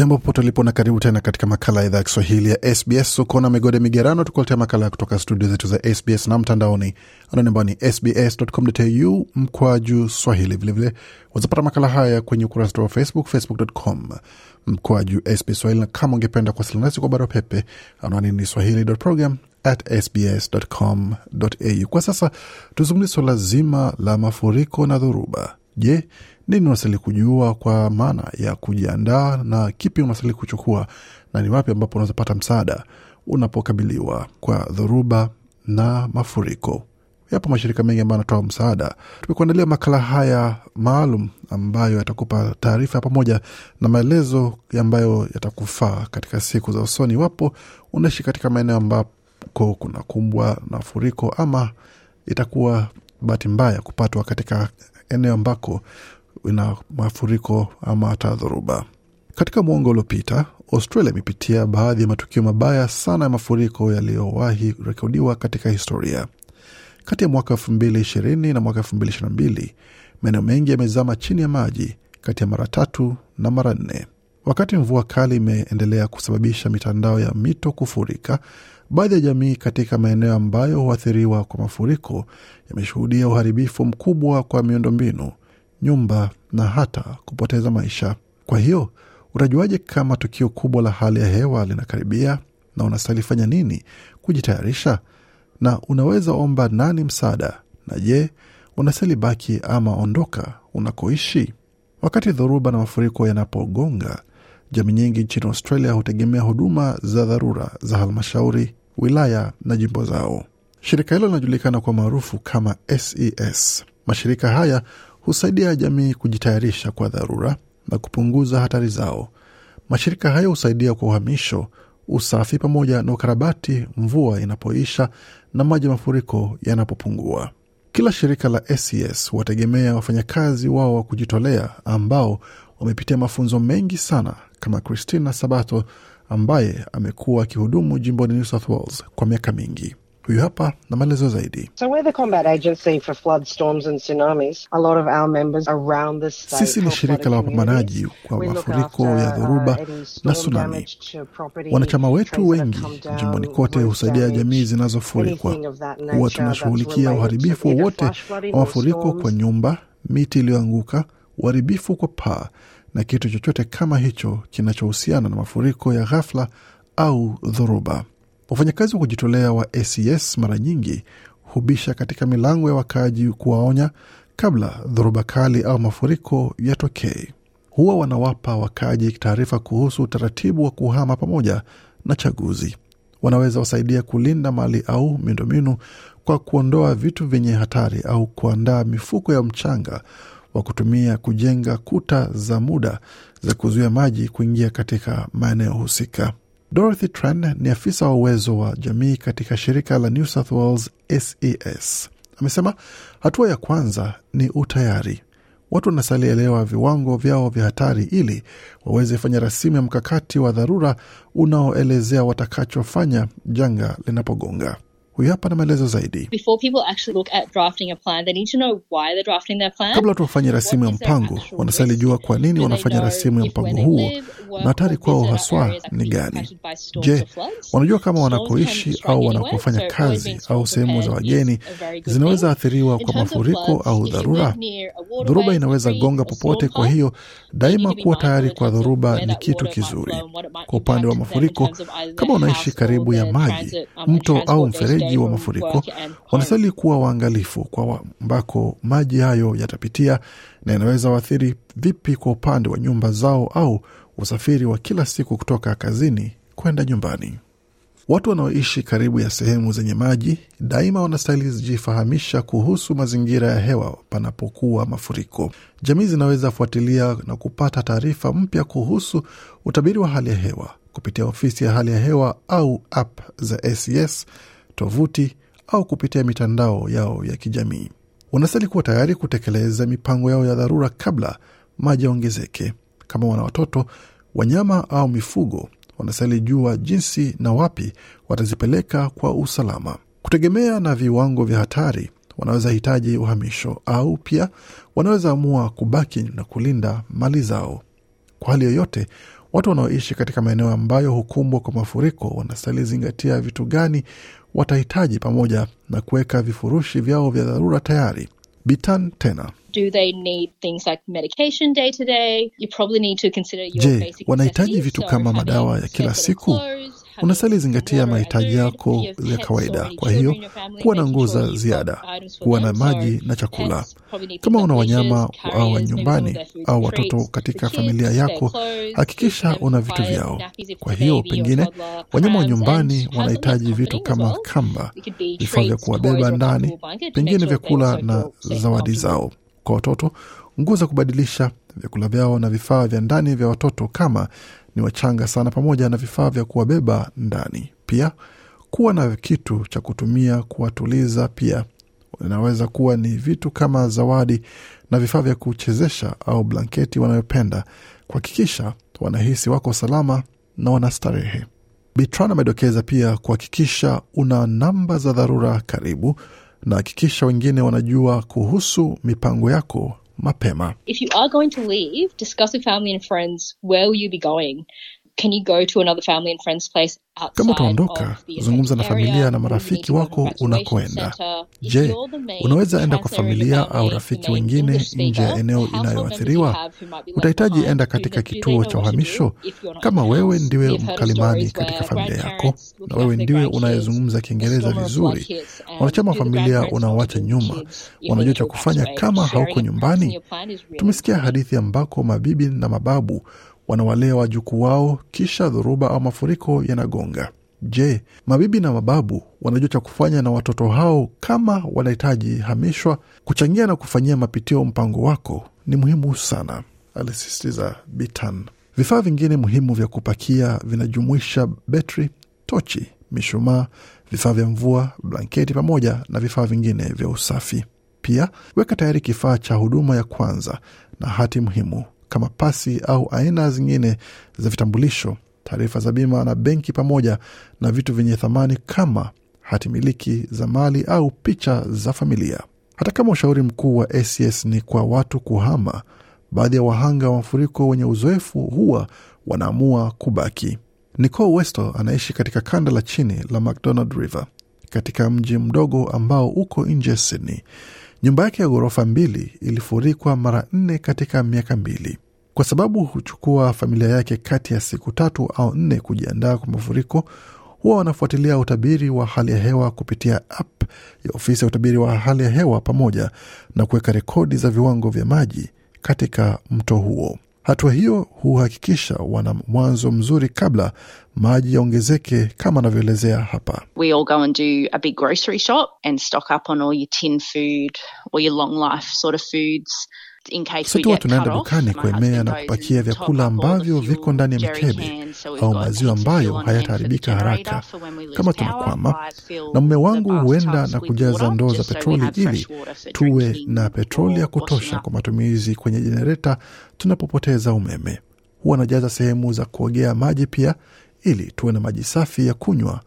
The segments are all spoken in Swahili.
jambo popote ulipo na karibu tena katika makala ya idhaa ya kiswahili ya sbs ukona migode migerano tukuletea makala kutoka studio zetu za sbs na mtandaoni. Anwani ambayo ni sbs.com.au mkwaju swahili. Vilevile wazapata makala haya kwenye ukurasa wa facebook facebook.com mkwaju sbs swahili. Na kama ungependa kuwasiliana nasi kwa barua pepe anwani ni swahili.program kwa sasa tuzungumzie suala zima la mafuriko na dhoruba je nini unastahili kujua kwa maana ya kujiandaa na kipi unastahili kuchukua na ni wapi ambapo unaweza pata msaada unapokabiliwa kwa dhoruba na mafuriko? Yapo mashirika mengi ambayo yanatoa msaada. Tumekuandalia makala haya maalum ambayo yatakupa taarifa pamoja na maelezo ambayo yatakufaa katika siku za usoni iwapo unaishi katika maeneo ambako kuna kumbwa na furiko ama itakuwa bahati mbaya kupatwa katika eneo ambako ina mafuriko ama hata dhoruba. Katika mwongo uliopita, Australia imepitia baadhi ya matukio mabaya sana ya mafuriko yaliyowahi rekodiwa katika historia. Kati ya mwaka elfu mbili ishirini na mwaka elfu mbili ishirini na mbili maeneo mengi yamezama chini ya maji kati ya mara tatu na mara nne. Wakati mvua kali imeendelea kusababisha mitandao ya mito kufurika, baadhi ya jamii katika maeneo ambayo huathiriwa kwa mafuriko yameshuhudia uharibifu mkubwa kwa miundombinu nyumba na hata kupoteza maisha. Kwa hiyo utajuaje kama tukio kubwa la hali ya hewa linakaribia na unastahili fanya nini kujitayarisha? Na unaweza omba nani msaada? Na je, unastahili baki ama ondoka unakoishi? Wakati dhoruba na mafuriko yanapogonga, jamii nyingi nchini Australia hutegemea huduma za dharura za halmashauri, wilaya na jimbo zao. Shirika hilo linajulikana kwa maarufu kama SES. Mashirika haya husaidia jamii kujitayarisha kwa dharura na kupunguza hatari zao. Mashirika hayo husaidia kwa uhamisho, usafi pamoja na ukarabati mvua inapoisha na maji mafuriko yanapopungua. Kila shirika la SES huwategemea wafanyakazi wao wa kujitolea ambao wamepitia mafunzo mengi sana, kama Christina Sabato ambaye amekuwa akihudumu jimboni New South Wales kwa miaka mingi. Huyu hapa na maelezo zaidi. So we're the combat agency for flood, storms and tsunamis. A lot of our members around the state Sisi ni shirika la wapambanaji kwa mafuriko ya dhoruba na tsunami. Wanachama wetu wengi jimboni kote husaidia jamii zinazofurikwa. Huwa tunashughulikia uharibifu wowote wa mafuriko kwa nyumba, miti iliyoanguka, uharibifu kwa paa na kitu chochote kama hicho kinachohusiana na mafuriko ya ghafla au dhoruba. Wafanyakazi wa kujitolea wa ACS mara nyingi hubisha katika milango ya wakaaji kuwaonya kabla dhoruba kali au mafuriko yatokee. Huwa wanawapa wakaaji taarifa kuhusu utaratibu wa kuhama pamoja na chaguzi. Wanaweza wasaidia kulinda mali au miundombinu kwa kuondoa vitu vyenye hatari au kuandaa mifuko ya mchanga wa kutumia kujenga kuta za muda za kuzuia maji kuingia katika maeneo husika. Dorothy Tran ni afisa wa uwezo wa jamii katika shirika la New South Wales SES. Amesema hatua ya kwanza ni utayari. Watu wanasalielewa viwango vyao vya hatari ili waweze fanya rasimu ya mkakati wa dharura unaoelezea watakachofanya janga linapogonga. Huyu hapa na maelezo zaidi. before people actually look at drafting a plan, they need to know why they're drafting their plan. Kabla watu wafanye rasimu ya mpango, wanastahili jua kwa nini wanafanya rasimu ya mpango huo na hatari kwao haswa ni gani. Je, wanajua kama wanakoishi au wanakofanya kazi au sehemu za wageni zinaweza athiriwa kwa mafuriko au dharura. Dhoruba inaweza gonga popote, kwa hiyo daima kuwa tayari kwa dhoruba ni kitu kizuri. Kwa upande wa mafuriko, kama unaishi karibu ya maji, um, mto au transport mfereji wa mafuriko, wanastahili kuwa waangalifu kwa wa- ambako maji hayo yatapitia na inaweza waathiri vipi kwa upande wa nyumba zao au usafiri wa kila siku kutoka kazini kwenda nyumbani. Watu wanaoishi karibu ya sehemu zenye maji daima wanastahili jifahamisha kuhusu mazingira ya hewa panapokuwa mafuriko. Jamii zinaweza fuatilia na kupata taarifa mpya kuhusu utabiri wa hali ya hewa kupitia ofisi ya hali ya hewa au app za ACS, tovuti au kupitia mitandao yao ya kijamii. Wanastahili kuwa tayari kutekeleza mipango yao ya dharura kabla maji yaongezeke. Kama wana watoto, wanyama au mifugo, wanastahili jua jinsi na wapi watazipeleka kwa usalama. Kutegemea na viwango vya hatari, wanaweza hitaji uhamisho au pia wanaweza amua kubaki na kulinda mali zao. Kwa hali yoyote, watu wanaoishi katika maeneo ambayo hukumbwa kwa mafuriko wanastahili zingatia vitu gani watahitaji pamoja na kuweka vifurushi vyao vya dharura tayari. Bitan tena Do they need things like medication day to day? You probably need to consider your Je, basic wanahitaji vitu kama madawa ya kila siku? Unastahili zingatia mahitaji yako ya kawaida. Kwa hiyo kuwa na nguo za ziada, kuwa na maji na chakula. Kama una wanyama au nyumbani au watoto katika familia yako, hakikisha una vitu vyao. Kwa hiyo pengine wanyama wa nyumbani wanahitaji vitu kama kamba, vifaa vya kuwabeba ndani, pengine vyakula na zawadi zao. Kwa watoto, nguo za kubadilisha, vyakula vyao na vifaa vya ndani vya watoto kama ni wachanga sana, pamoja na vifaa vya kuwabeba ndani. Pia kuwa na kitu cha kutumia kuwatuliza pia inaweza kuwa ni vitu kama zawadi na vifaa vya kuchezesha au blanketi wanayopenda, kuhakikisha wanahisi wako salama na wanastarehe. Bitran amedokeza pia kuhakikisha una namba za dharura karibu na hakikisha wengine wanajua kuhusu mipango yako mapema. If you are going to leave, discuss with family and friends where will you be going. Can you go to another family and friends place Kama utaondoka, zungumza na familia na marafiki wako unakoenda. Je, unaweza enda kwa familia au rafiki wengine nje ya eneo inayoathiriwa? Utahitaji enda katika kituo cha uhamisho kama wewe ndiwe mkalimani katika familia yako na wewe ndiwe unayezungumza Kiingereza vizuri. Wanachama wa familia unaoacha nyuma wanajua cha kufanya kama hauko nyumbani. Tumesikia hadithi ambako mabibi na mababu wanawalea wajukuu wao, kisha dhoruba au mafuriko yanagonga. Je, mabibi na mababu wanajua cha kufanya na watoto hao kama wanahitaji hamishwa? Kuchangia na kufanyia mapitio mpango wako ni muhimu sana, alisisitiza Bitan. Vifaa vingine muhimu vya kupakia vinajumuisha betri, tochi, mishumaa, vifaa vya mvua, blanketi pamoja na vifaa vingine vya usafi. Pia weka tayari kifaa cha huduma ya kwanza na hati muhimu kama pasi au aina zingine za vitambulisho, taarifa za bima na benki, pamoja na vitu vyenye thamani kama hati miliki za mali au picha za familia. Hata kama ushauri mkuu wa ACS ni kwa watu kuhama, baadhi ya wahanga wa mafuriko wenye uzoefu huwa wanaamua kubaki. Nicole Westo anaishi katika kanda la chini la McDonald River katika mji mdogo ambao uko nje Sydney. Nyumba yake ya ghorofa mbili ilifurikwa mara nne katika miaka mbili. Kwa sababu huchukua familia yake kati ya siku tatu au nne kujiandaa kwa mafuriko, huwa wanafuatilia utabiri wa hali ya hewa kupitia app ya ofisi ya utabiri wa hali ya hewa pamoja na kuweka rekodi za viwango vya maji katika mto huo. Hatua hiyo huhakikisha wana mwanzo mzuri kabla maji yaongezeke, kama anavyoelezea hapa. Get tunaenda dukani kuemea na kupakia vyakula ambavyo viko ndani ya mikebe au maziwa ambayo hayataharibika haraka kama tunakwama. Na mume wangu huenda na kujaza ndoo za petroli ili tuwe na petroli ya kutosha kwa matumizi kwenye jenereta tunapopoteza umeme. Huwa anajaza sehemu za kuogea maji pia, ili tuwe na maji safi ya kunywa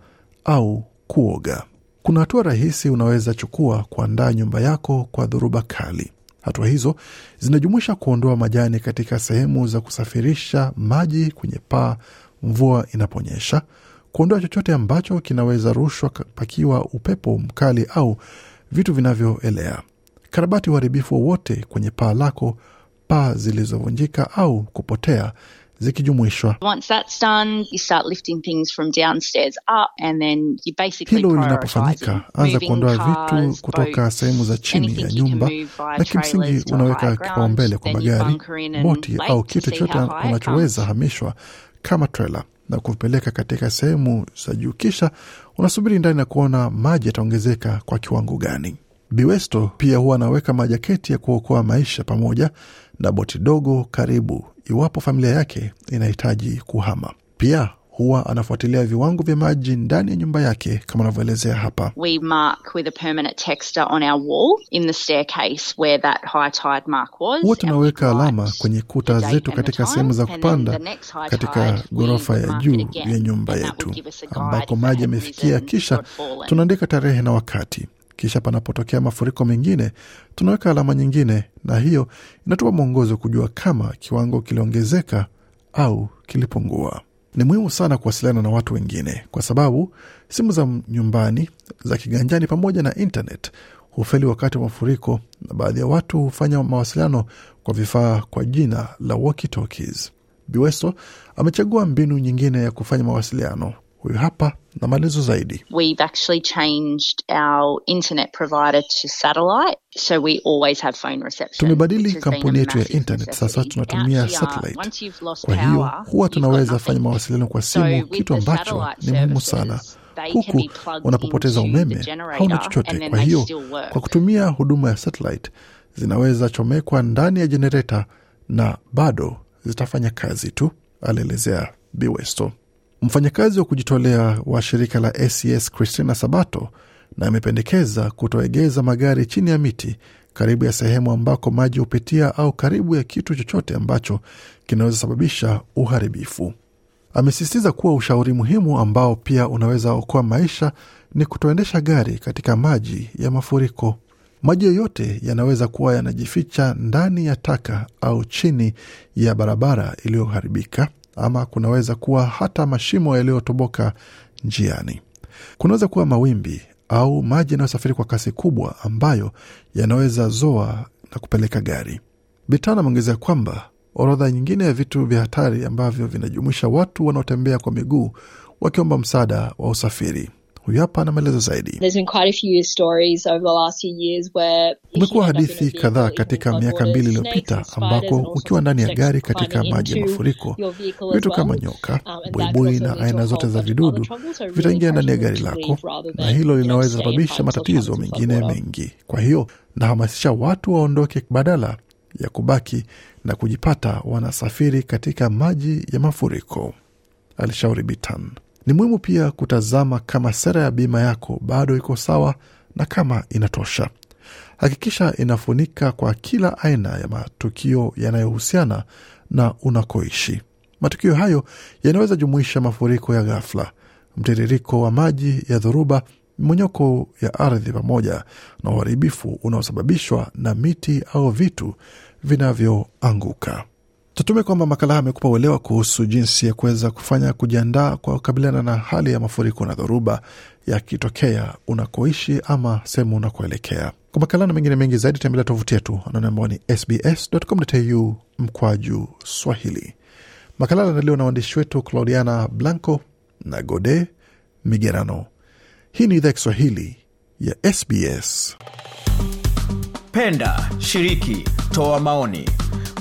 au kuoga. Kuna hatua rahisi unaweza chukua kuandaa nyumba yako kwa dhoruba kali. Hatua hizo zinajumuisha kuondoa majani katika sehemu za kusafirisha maji kwenye paa mvua inaponyesha, kuondoa chochote ambacho kinaweza rushwa pakiwa upepo mkali au vitu vinavyoelea, karabati uharibifu wowote kwenye paa lako, paa zilizovunjika au kupotea zikijumuishwa. Once that's done, you start lifting things from downstairs up, and then you basically Hilo linapofanyika, anza kuondoa vitu kutoka sehemu za chini ya nyumba, na kimsingi unaweka kipaumbele kwa magari, boti au kitu chochote unachoweza hamishwa kama trela na kuvipeleka katika sehemu za juu, kisha unasubiri ndani na kuona maji yataongezeka kwa kiwango gani. Biwesto pia huwa anaweka majaketi ya kuokoa maisha pamoja na boti dogo karibu, iwapo familia yake inahitaji kuhama. Pia huwa anafuatilia viwango vya maji ndani ya nyumba yake kama anavyoelezea hapa. We mark with a permanent texter on our wall in the staircase where that high tide mark was. Huwa tunaweka alama kwenye kuta zetu katika sehemu za kupanda katika ghorofa ya juu ya nyumba yetu ambako maji yamefikia, kisha tunaandika tarehe na wakati. Kisha panapotokea mafuriko mengine, tunaweka alama nyingine, na hiyo inatupa mwongozo kujua kama kiwango kiliongezeka au kilipungua. Ni muhimu sana kuwasiliana na watu wengine, kwa sababu simu za nyumbani, za kiganjani pamoja na internet hufeli wakati wa mafuriko, na baadhi ya watu hufanya mawasiliano kwa vifaa kwa jina la. Biweso amechagua mbinu nyingine ya kufanya mawasiliano. Huyu hapa na maelezo zaidi. We've actually changed our internet provider to satellite, so we always have phone reception. Tumebadili kampuni yetu ya internet, sasa tunatumia satellite. Kwa hiyo huwa tunaweza fanya mawasiliano kwa simu, so kitu ambacho ni muhimu sana. Huku unapopoteza umeme hauna chochote. Kwa hiyo kwa kutumia huduma ya satellite zinaweza chomekwa ndani ya jenereta na bado zitafanya kazi tu, alielezea Biwesto. Mfanyakazi wa kujitolea wa shirika la ACS Christina Sabato na amependekeza kutoegeza magari chini ya miti karibu ya sehemu ambako maji hupitia au karibu ya kitu chochote ambacho kinaweza sababisha uharibifu. Amesisitiza kuwa ushauri muhimu ambao pia unaweza okoa maisha ni kutoendesha gari katika maji ya mafuriko. Maji yoyote yanaweza kuwa yanajificha ndani ya taka au chini ya barabara iliyoharibika, ama kunaweza kuwa hata mashimo yaliyotoboka njiani. Kunaweza kuwa mawimbi au maji yanayosafiri kwa kasi kubwa ambayo yanaweza zoa na kupeleka gari. Bitan ameongezea kwamba orodha nyingine ya vitu vya hatari ambavyo vinajumuisha watu wanaotembea kwa miguu wakiomba msaada wa usafiri. Huyu hapa na maelezo zaidi. Kumekuwa hadithi kadhaa katika miaka mbili iliyopita ambako ukiwa ndani ya gari katika maji ya mafuriko, vitu kama nyoka, buibui na aina zote za vidudu vitaingia ndani ya gari lako, na hilo linaweza sababisha matatizo mengine mengi. Kwa hiyo nahamasisha watu waondoke badala ya kubaki na kujipata wanasafiri katika maji ya mafuriko, alishauri Bitan. Ni muhimu pia kutazama kama sera ya bima yako bado iko sawa na kama inatosha. Hakikisha inafunika kwa kila aina ya matukio yanayohusiana na unakoishi. Matukio hayo yanaweza jumuisha mafuriko ya ghafla, mtiririko wa maji ya dhoruba, mmonyoko ya ardhi, pamoja na uharibifu unaosababishwa na miti au vitu vinavyoanguka. Tutume kwamba makala haya amekupa uelewa kuhusu jinsi ya kuweza kufanya kujiandaa kwa kukabiliana na hali ya mafuriko na dhoruba yakitokea unakoishi ama sehemu unakoelekea. Kwa makala na mengine mengi zaidi, tembelea tovuti yetu anaone ambao ni sbs.com.au mkwaju Swahili. Makala yanaandaliwa na waandishi wetu Claudiana Blanco na Gode Migerano. Hii ni idhaa Kiswahili ya SBS. Penda, shiriki, toa maoni.